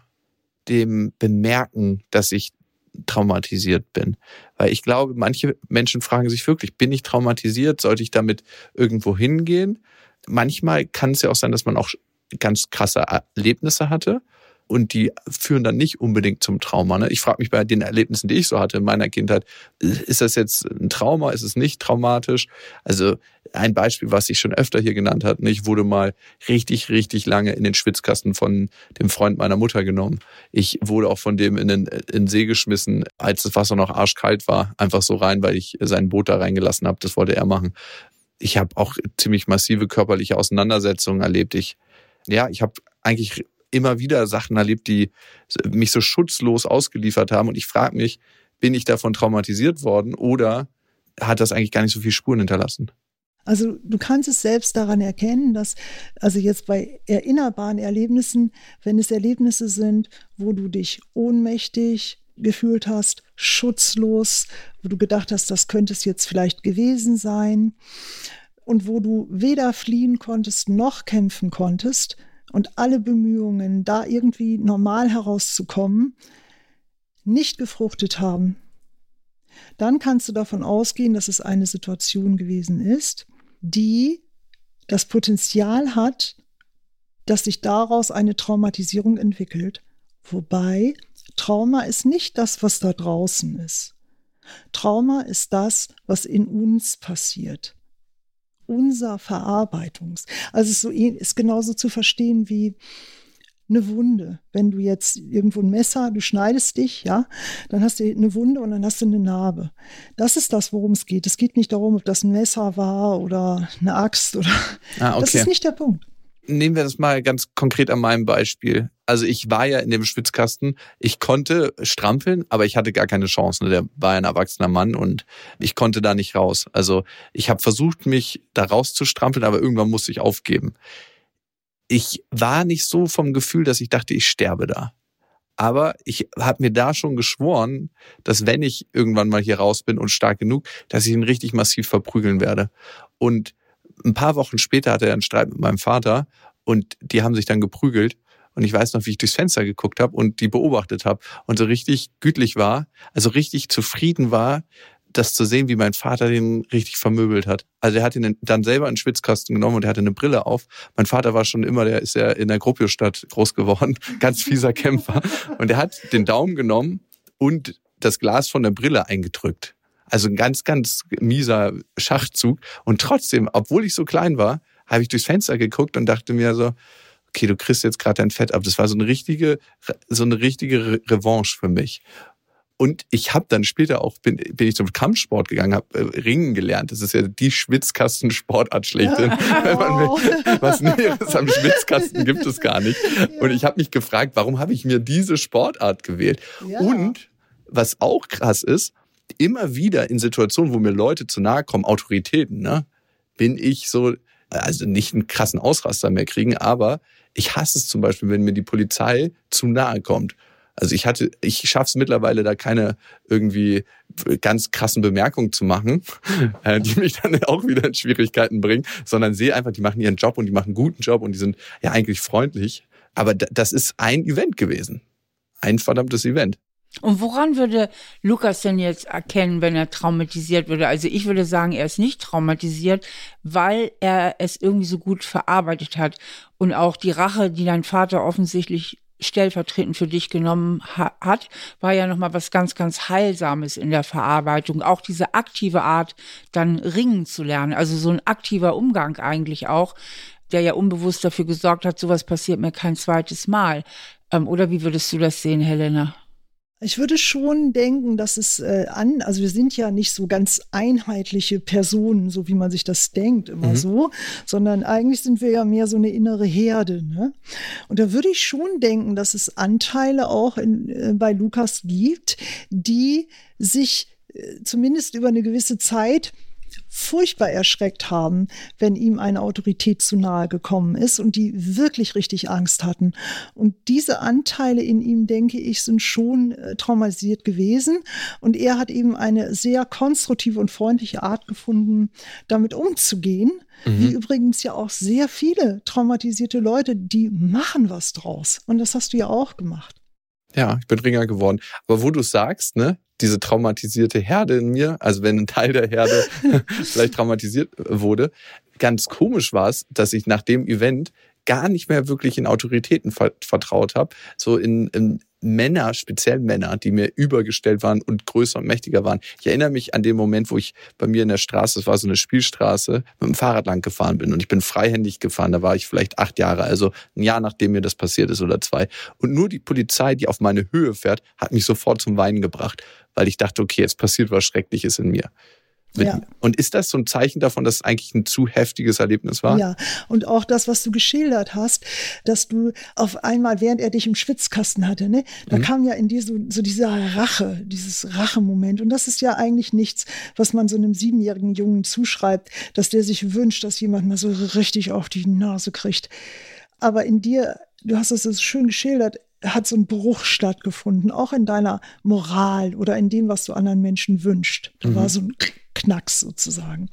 dem Bemerken, dass ich traumatisiert bin. Weil ich glaube, manche Menschen fragen sich wirklich, bin ich traumatisiert? Sollte ich damit irgendwo hingehen? Manchmal kann es ja auch sein, dass man auch ganz krasse Erlebnisse hatte und die führen dann nicht unbedingt zum Trauma. Ne? Ich frage mich bei den Erlebnissen, die ich so hatte in meiner Kindheit, ist das jetzt ein Trauma, ist es nicht traumatisch? Also ein Beispiel, was ich schon öfter hier genannt hat, ich wurde mal richtig, richtig lange in den Schwitzkasten von dem Freund meiner Mutter genommen. Ich wurde auch von dem in den, in den See geschmissen, als das Wasser noch arschkalt war, einfach so rein, weil ich sein Boot da reingelassen habe. Das wollte er machen. Ich habe auch ziemlich massive körperliche Auseinandersetzungen erlebt. Ich ja, ich habe eigentlich immer wieder Sachen erlebt, die mich so schutzlos ausgeliefert haben. Und ich frage mich, bin ich davon traumatisiert worden oder hat das eigentlich gar nicht so viel Spuren hinterlassen? Also du kannst es selbst daran erkennen, dass, also jetzt bei erinnerbaren Erlebnissen, wenn es Erlebnisse sind, wo du dich ohnmächtig gefühlt hast, schutzlos, wo du gedacht hast, das könnte es jetzt vielleicht gewesen sein und wo du weder fliehen konntest noch kämpfen konntest, und alle Bemühungen, da irgendwie normal herauszukommen, nicht gefruchtet haben, dann kannst du davon ausgehen, dass es eine Situation gewesen ist, die das Potenzial hat, dass sich daraus eine Traumatisierung entwickelt. Wobei Trauma ist nicht das, was da draußen ist. Trauma ist das, was in uns passiert unser Verarbeitungs. Also es ist, so, ist genauso zu verstehen wie eine Wunde. Wenn du jetzt irgendwo ein Messer, du schneidest dich, ja, dann hast du eine Wunde und dann hast du eine Narbe. Das ist das, worum es geht. Es geht nicht darum, ob das ein Messer war oder eine Axt oder. Ah, okay. Das ist nicht der Punkt. Nehmen wir das mal ganz konkret an meinem Beispiel. Also ich war ja in dem Schwitzkasten, ich konnte strampeln, aber ich hatte gar keine Chance. Ne? Der war ein erwachsener Mann und ich konnte da nicht raus. Also ich habe versucht, mich da rauszustrampeln, aber irgendwann musste ich aufgeben. Ich war nicht so vom Gefühl, dass ich dachte, ich sterbe da. Aber ich habe mir da schon geschworen, dass wenn ich irgendwann mal hier raus bin und stark genug, dass ich ihn richtig massiv verprügeln werde. Und ein paar Wochen später hatte er einen Streit mit meinem Vater und die haben sich dann geprügelt. Und ich weiß noch, wie ich durchs Fenster geguckt habe und die beobachtet habe und so richtig gütlich war, also richtig zufrieden war, das zu sehen, wie mein Vater den richtig vermöbelt hat. Also er hat ihn dann selber in den Schwitzkasten genommen und er hatte eine Brille auf. Mein Vater war schon immer, der ist ja in der Gruppiostadt groß geworden, ganz fieser Kämpfer. Und er hat den Daumen genommen und das Glas von der Brille eingedrückt. Also ein ganz, ganz mieser Schachzug. Und trotzdem, obwohl ich so klein war, habe ich durchs Fenster geguckt und dachte mir so, okay, du kriegst jetzt gerade dein Fett ab. Das war so eine richtige, so eine richtige Re Revanche für mich. Und ich habe dann später auch, bin, bin ich zum Kampfsport gegangen, habe äh, Ringen gelernt. Das ist ja die Schwitzkasten-Sportart schlechthin. Wenn man will, was Näheres am Schwitzkasten gibt es gar nicht. Und ich habe mich gefragt, warum habe ich mir diese Sportart gewählt? Ja. Und was auch krass ist, immer wieder in Situationen, wo mir Leute zu nahe kommen, Autoritäten, ne, bin ich so, also nicht einen krassen Ausraster mehr kriegen, aber ich hasse es zum Beispiel, wenn mir die Polizei zu nahe kommt. Also ich hatte, ich schaffe es mittlerweile, da keine irgendwie ganz krassen Bemerkungen zu machen, äh, die mich dann auch wieder in Schwierigkeiten bringen, sondern sehe einfach, die machen ihren Job und die machen einen guten Job und die sind ja eigentlich freundlich. Aber das ist ein Event gewesen. Ein verdammtes Event. Und woran würde Lukas denn jetzt erkennen, wenn er traumatisiert würde? Also ich würde sagen, er ist nicht traumatisiert, weil er es irgendwie so gut verarbeitet hat. Und auch die Rache, die dein Vater offensichtlich stellvertretend für dich genommen ha hat, war ja nochmal was ganz, ganz Heilsames in der Verarbeitung. Auch diese aktive Art, dann ringen zu lernen. Also so ein aktiver Umgang eigentlich auch, der ja unbewusst dafür gesorgt hat, sowas passiert mir kein zweites Mal. Ähm, oder wie würdest du das sehen, Helena? Ich würde schon denken, dass es äh, an, also wir sind ja nicht so ganz einheitliche Personen, so wie man sich das denkt, immer mhm. so, sondern eigentlich sind wir ja mehr so eine innere Herde. Ne? Und da würde ich schon denken, dass es Anteile auch in, äh, bei Lukas gibt, die sich äh, zumindest über eine gewisse Zeit furchtbar erschreckt haben, wenn ihm eine Autorität zu nahe gekommen ist und die wirklich richtig Angst hatten. Und diese Anteile in ihm, denke ich, sind schon äh, traumatisiert gewesen. Und er hat eben eine sehr konstruktive und freundliche Art gefunden, damit umzugehen. Mhm. Wie übrigens ja auch sehr viele traumatisierte Leute, die machen was draus. Und das hast du ja auch gemacht. Ja, ich bin Ringer geworden. Aber wo du sagst, ne, diese traumatisierte Herde in mir, also wenn ein Teil der Herde vielleicht traumatisiert wurde, ganz komisch war es, dass ich nach dem Event gar nicht mehr wirklich in Autoritäten vertraut habe, so in, in Männer, speziell Männer, die mir übergestellt waren und größer und mächtiger waren. Ich erinnere mich an den Moment, wo ich bei mir in der Straße, es war so eine Spielstraße, mit dem Fahrrad lang gefahren bin und ich bin freihändig gefahren. Da war ich vielleicht acht Jahre, also ein Jahr nachdem mir das passiert ist oder zwei. Und nur die Polizei, die auf meine Höhe fährt, hat mich sofort zum Weinen gebracht, weil ich dachte, okay, jetzt passiert was Schreckliches in mir. Ja. Und ist das so ein Zeichen davon, dass es eigentlich ein zu heftiges Erlebnis war? Ja, und auch das, was du geschildert hast, dass du auf einmal, während er dich im Schwitzkasten hatte, ne, da mhm. kam ja in dir so, so dieser Rache, dieses Rachemoment. Und das ist ja eigentlich nichts, was man so einem siebenjährigen Jungen zuschreibt, dass der sich wünscht, dass jemand mal so richtig auf die Nase kriegt. Aber in dir, du hast es so schön geschildert, hat so ein Bruch stattgefunden, auch in deiner Moral oder in dem, was du anderen Menschen wünscht. Da mhm. war so ein Knacks sozusagen.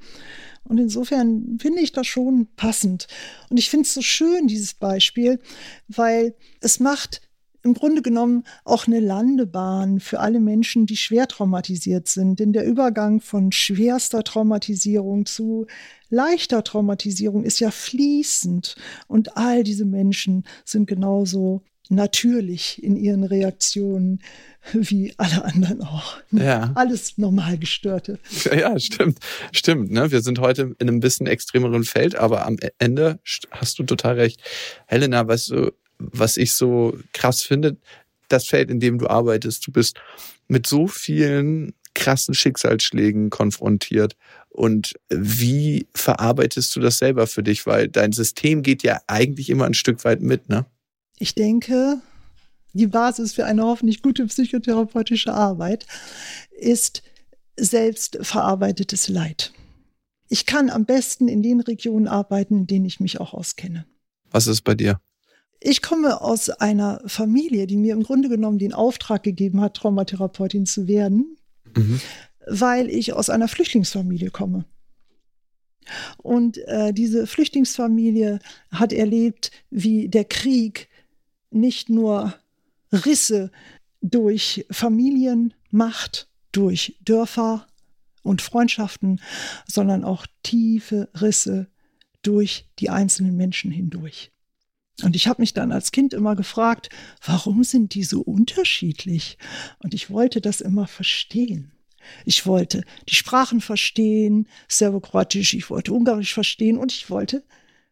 Und insofern finde ich das schon passend. Und ich finde es so schön, dieses Beispiel, weil es macht im Grunde genommen auch eine Landebahn für alle Menschen, die schwer traumatisiert sind. Denn der Übergang von schwerster Traumatisierung zu leichter Traumatisierung ist ja fließend. Und all diese Menschen sind genauso natürlich in ihren Reaktionen wie alle anderen auch. Ja. Alles normal gestörte. Ja, stimmt. Stimmt. Ne? Wir sind heute in einem bisschen extremeren Feld, aber am Ende hast du total recht. Helena, weißt du, was ich so krass finde, das Feld, in dem du arbeitest, du bist mit so vielen krassen Schicksalsschlägen konfrontiert. Und wie verarbeitest du das selber für dich? Weil dein System geht ja eigentlich immer ein Stück weit mit, ne? Ich denke, die Basis für eine hoffentlich gute psychotherapeutische Arbeit ist selbst verarbeitetes Leid. Ich kann am besten in den Regionen arbeiten, in denen ich mich auch auskenne. Was ist bei dir? Ich komme aus einer Familie, die mir im Grunde genommen den Auftrag gegeben hat, Traumatherapeutin zu werden, mhm. weil ich aus einer Flüchtlingsfamilie komme. Und äh, diese Flüchtlingsfamilie hat erlebt, wie der Krieg nicht nur Risse durch Familien macht, durch Dörfer und Freundschaften, sondern auch tiefe Risse durch die einzelnen Menschen hindurch. Und ich habe mich dann als Kind immer gefragt, warum sind die so unterschiedlich? Und ich wollte das immer verstehen. Ich wollte die Sprachen verstehen, Serbokroatisch, ich wollte Ungarisch verstehen und ich wollte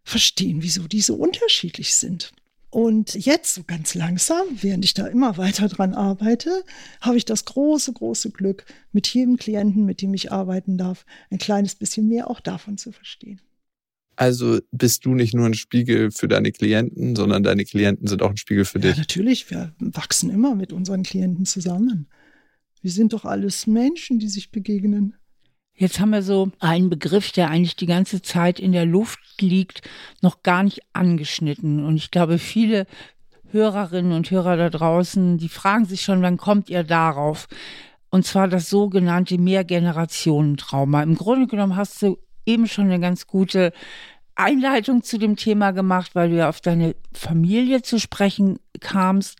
verstehen, wieso die so unterschiedlich sind. Und jetzt so ganz langsam, während ich da immer weiter dran arbeite, habe ich das große, große Glück, mit jedem Klienten, mit dem ich arbeiten darf, ein kleines bisschen mehr auch davon zu verstehen. Also bist du nicht nur ein Spiegel für deine Klienten, sondern deine Klienten sind auch ein Spiegel für dich. Ja, natürlich. Wir wachsen immer mit unseren Klienten zusammen. Wir sind doch alles Menschen, die sich begegnen. Jetzt haben wir so einen Begriff, der eigentlich die ganze Zeit in der Luft liegt, noch gar nicht angeschnitten. Und ich glaube, viele Hörerinnen und Hörer da draußen, die fragen sich schon, wann kommt ihr darauf? Und zwar das sogenannte Mehrgenerationentrauma. Im Grunde genommen hast du eben schon eine ganz gute Einleitung zu dem Thema gemacht, weil du ja auf deine Familie zu sprechen kamst.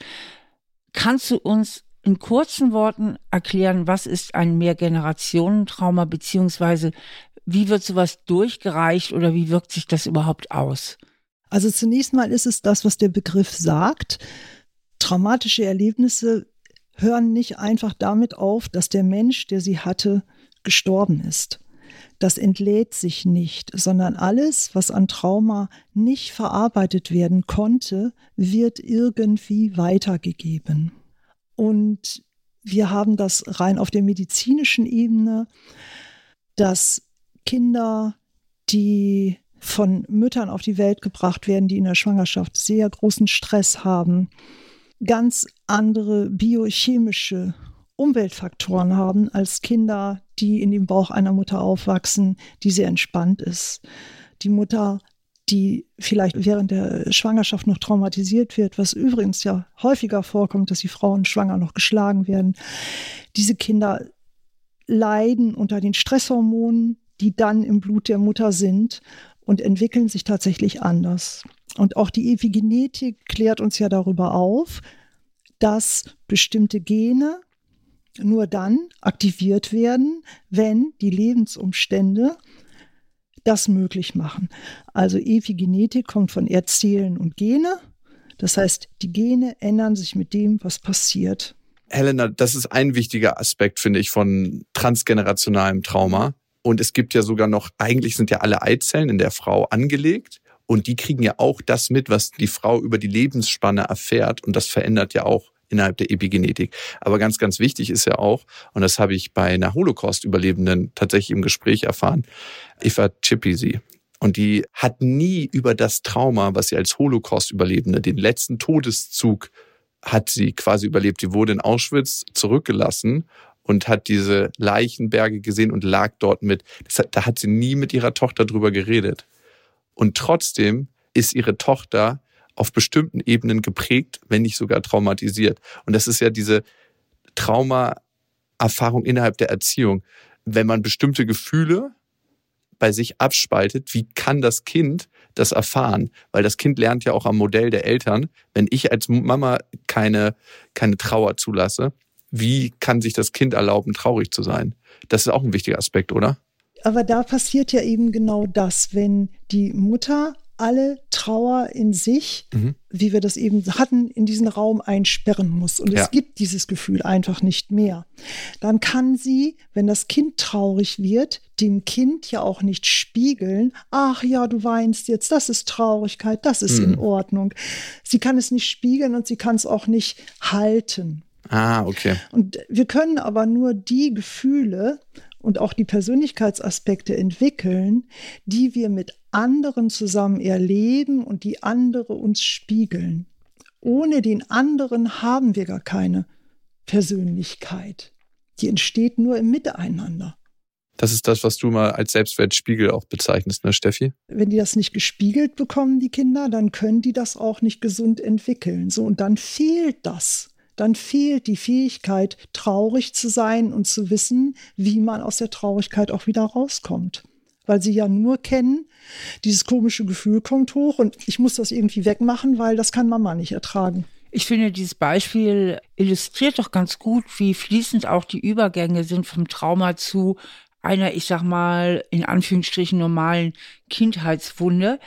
Kannst du uns in kurzen Worten erklären, was ist ein Mehrgenerationentrauma, beziehungsweise wie wird sowas durchgereicht oder wie wirkt sich das überhaupt aus? Also zunächst mal ist es das, was der Begriff sagt. Traumatische Erlebnisse hören nicht einfach damit auf, dass der Mensch, der sie hatte, gestorben ist. Das entlädt sich nicht, sondern alles, was an Trauma nicht verarbeitet werden konnte, wird irgendwie weitergegeben. Und wir haben das rein auf der medizinischen Ebene, dass Kinder, die von Müttern auf die Welt gebracht werden, die in der Schwangerschaft sehr großen Stress haben, ganz andere biochemische Umweltfaktoren haben als Kinder, die in dem Bauch einer Mutter aufwachsen, die sehr entspannt ist. Die Mutter die vielleicht während der Schwangerschaft noch traumatisiert wird, was übrigens ja häufiger vorkommt, dass die Frauen schwanger noch geschlagen werden. Diese Kinder leiden unter den Stresshormonen, die dann im Blut der Mutter sind und entwickeln sich tatsächlich anders. Und auch die Epigenetik klärt uns ja darüber auf, dass bestimmte Gene nur dann aktiviert werden, wenn die Lebensumstände das möglich machen. Also Epigenetik kommt von Erzählen und Gene. Das heißt, die Gene ändern sich mit dem, was passiert. Helena, das ist ein wichtiger Aspekt, finde ich, von transgenerationalem Trauma. Und es gibt ja sogar noch, eigentlich sind ja alle Eizellen in der Frau angelegt. Und die kriegen ja auch das mit, was die Frau über die Lebensspanne erfährt. Und das verändert ja auch innerhalb der Epigenetik. Aber ganz, ganz wichtig ist ja auch, und das habe ich bei einer Holocaust-Überlebenden tatsächlich im Gespräch erfahren, Eva Chipisi. Und die hat nie über das Trauma, was sie als Holocaust-Überlebende, den letzten Todeszug hat sie quasi überlebt. Die wurde in Auschwitz zurückgelassen und hat diese Leichenberge gesehen und lag dort mit. Hat, da hat sie nie mit ihrer Tochter drüber geredet. Und trotzdem ist ihre Tochter auf bestimmten Ebenen geprägt, wenn nicht sogar traumatisiert. Und das ist ja diese Traumaerfahrung innerhalb der Erziehung. Wenn man bestimmte Gefühle bei sich abspaltet, wie kann das Kind das erfahren? Weil das Kind lernt ja auch am Modell der Eltern. Wenn ich als Mama keine, keine Trauer zulasse, wie kann sich das Kind erlauben, traurig zu sein? Das ist auch ein wichtiger Aspekt, oder? Aber da passiert ja eben genau das, wenn die Mutter alle Trauer in sich, mhm. wie wir das eben hatten, in diesen Raum einsperren muss. Und ja. es gibt dieses Gefühl einfach nicht mehr. Dann kann sie, wenn das Kind traurig wird, dem Kind ja auch nicht spiegeln, ach ja, du weinst jetzt, das ist Traurigkeit, das ist mhm. in Ordnung. Sie kann es nicht spiegeln und sie kann es auch nicht halten. Ah, okay. Und wir können aber nur die Gefühle und auch die Persönlichkeitsaspekte entwickeln, die wir mit anderen zusammen erleben und die andere uns spiegeln. Ohne den anderen haben wir gar keine Persönlichkeit. Die entsteht nur im Miteinander. Das ist das, was du mal als Selbstwertspiegel auch bezeichnest, ne, Steffi? Wenn die das nicht gespiegelt bekommen, die Kinder, dann können die das auch nicht gesund entwickeln. So, und dann fehlt das dann fehlt die Fähigkeit, traurig zu sein und zu wissen, wie man aus der Traurigkeit auch wieder rauskommt. Weil sie ja nur kennen, dieses komische Gefühl kommt hoch und ich muss das irgendwie wegmachen, weil das kann Mama nicht ertragen. Ich finde, dieses Beispiel illustriert doch ganz gut, wie fließend auch die Übergänge sind vom Trauma zu einer, ich sag mal, in Anführungsstrichen normalen Kindheitswunde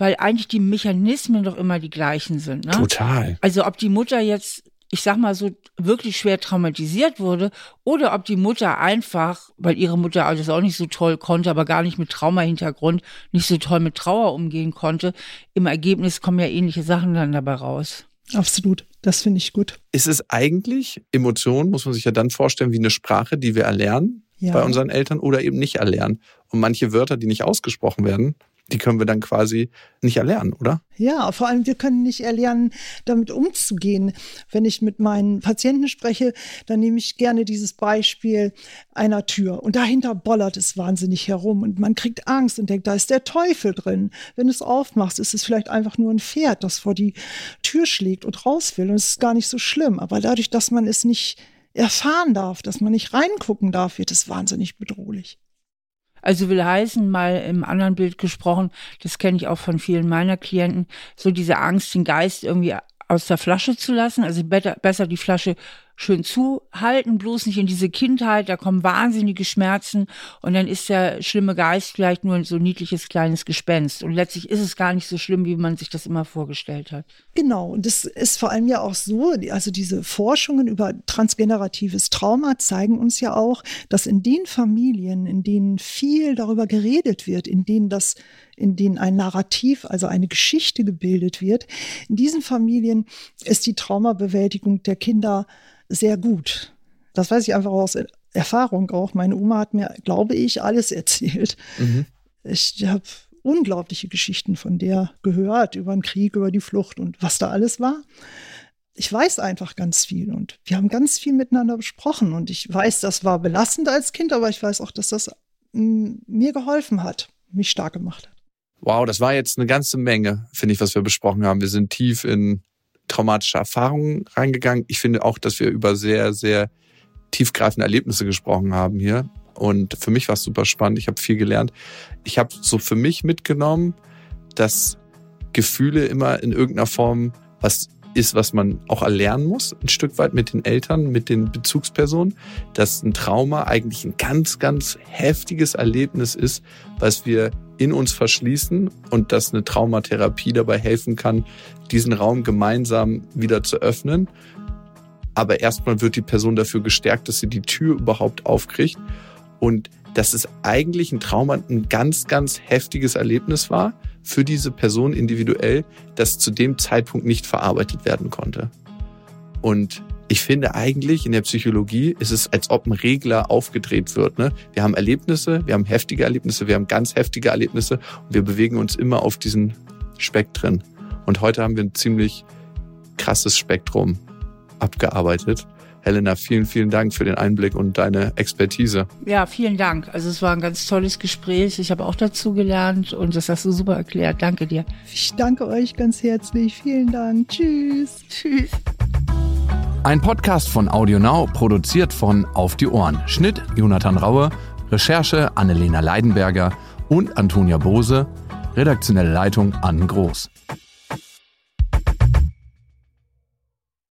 weil eigentlich die Mechanismen doch immer die gleichen sind. Ne? Total. Also ob die Mutter jetzt ich sag mal so, wirklich schwer traumatisiert wurde oder ob die Mutter einfach, weil ihre Mutter alles auch nicht so toll konnte, aber gar nicht mit Trauma-Hintergrund, nicht so toll mit Trauer umgehen konnte. Im Ergebnis kommen ja ähnliche Sachen dann dabei raus. Absolut. Das finde ich gut. Ist es eigentlich Emotionen, muss man sich ja dann vorstellen, wie eine Sprache, die wir erlernen ja. bei unseren Eltern oder eben nicht erlernen. Und manche Wörter, die nicht ausgesprochen werden, die können wir dann quasi nicht erlernen, oder? Ja, vor allem wir können nicht erlernen, damit umzugehen. Wenn ich mit meinen Patienten spreche, dann nehme ich gerne dieses Beispiel einer Tür und dahinter bollert es wahnsinnig herum und man kriegt Angst und denkt, da ist der Teufel drin. Wenn du es aufmachst, ist es vielleicht einfach nur ein Pferd, das vor die Tür schlägt und raus will und es ist gar nicht so schlimm. Aber dadurch, dass man es nicht erfahren darf, dass man nicht reingucken darf, wird es wahnsinnig bedrohlich. Also will heißen, mal im anderen Bild gesprochen, das kenne ich auch von vielen meiner Klienten, so diese Angst, den Geist irgendwie aus der Flasche zu lassen. Also besser die Flasche schön zuhalten, bloß nicht in diese Kindheit, da kommen wahnsinnige Schmerzen und dann ist der schlimme Geist vielleicht nur ein so niedliches kleines Gespenst. Und letztlich ist es gar nicht so schlimm, wie man sich das immer vorgestellt hat. Genau, und das ist vor allem ja auch so, also diese Forschungen über transgeneratives Trauma zeigen uns ja auch, dass in den Familien, in denen viel darüber geredet wird, in denen das in denen ein Narrativ, also eine Geschichte gebildet wird. In diesen Familien ist die Traumabewältigung der Kinder sehr gut. Das weiß ich einfach aus Erfahrung auch. Meine Oma hat mir, glaube ich, alles erzählt. Mhm. Ich habe unglaubliche Geschichten von der gehört, über den Krieg, über die Flucht und was da alles war. Ich weiß einfach ganz viel und wir haben ganz viel miteinander besprochen und ich weiß, das war belastend als Kind, aber ich weiß auch, dass das mm, mir geholfen hat, mich stark gemacht hat. Wow, das war jetzt eine ganze Menge, finde ich, was wir besprochen haben. Wir sind tief in traumatische Erfahrungen reingegangen. Ich finde auch, dass wir über sehr, sehr tiefgreifende Erlebnisse gesprochen haben hier. Und für mich war es super spannend. Ich habe viel gelernt. Ich habe so für mich mitgenommen, dass Gefühle immer in irgendeiner Form was ist, was man auch erlernen muss, ein Stück weit mit den Eltern, mit den Bezugspersonen, dass ein Trauma eigentlich ein ganz, ganz heftiges Erlebnis ist, was wir in uns verschließen und dass eine Traumatherapie dabei helfen kann, diesen Raum gemeinsam wieder zu öffnen. Aber erstmal wird die Person dafür gestärkt, dass sie die Tür überhaupt aufkriegt und dass es eigentlich ein Trauma ein ganz, ganz heftiges Erlebnis war für diese Person individuell, das zu dem Zeitpunkt nicht verarbeitet werden konnte. Und ich finde eigentlich in der Psychologie ist es, als ob ein Regler aufgedreht wird. Ne? Wir haben Erlebnisse, wir haben heftige Erlebnisse, wir haben ganz heftige Erlebnisse und wir bewegen uns immer auf diesen Spektren. Und heute haben wir ein ziemlich krasses Spektrum abgearbeitet. Helena, vielen, vielen Dank für den Einblick und deine Expertise. Ja, vielen Dank. Also es war ein ganz tolles Gespräch. Ich habe auch dazu gelernt und das hast du super erklärt. Danke dir. Ich danke euch ganz herzlich. Vielen Dank. Tschüss. Tschüss. Ein Podcast von AudioNow, produziert von Auf die Ohren. Schnitt Jonathan Raue, Recherche Annelena Leidenberger und Antonia Bose, redaktionelle Leitung Anne Groß.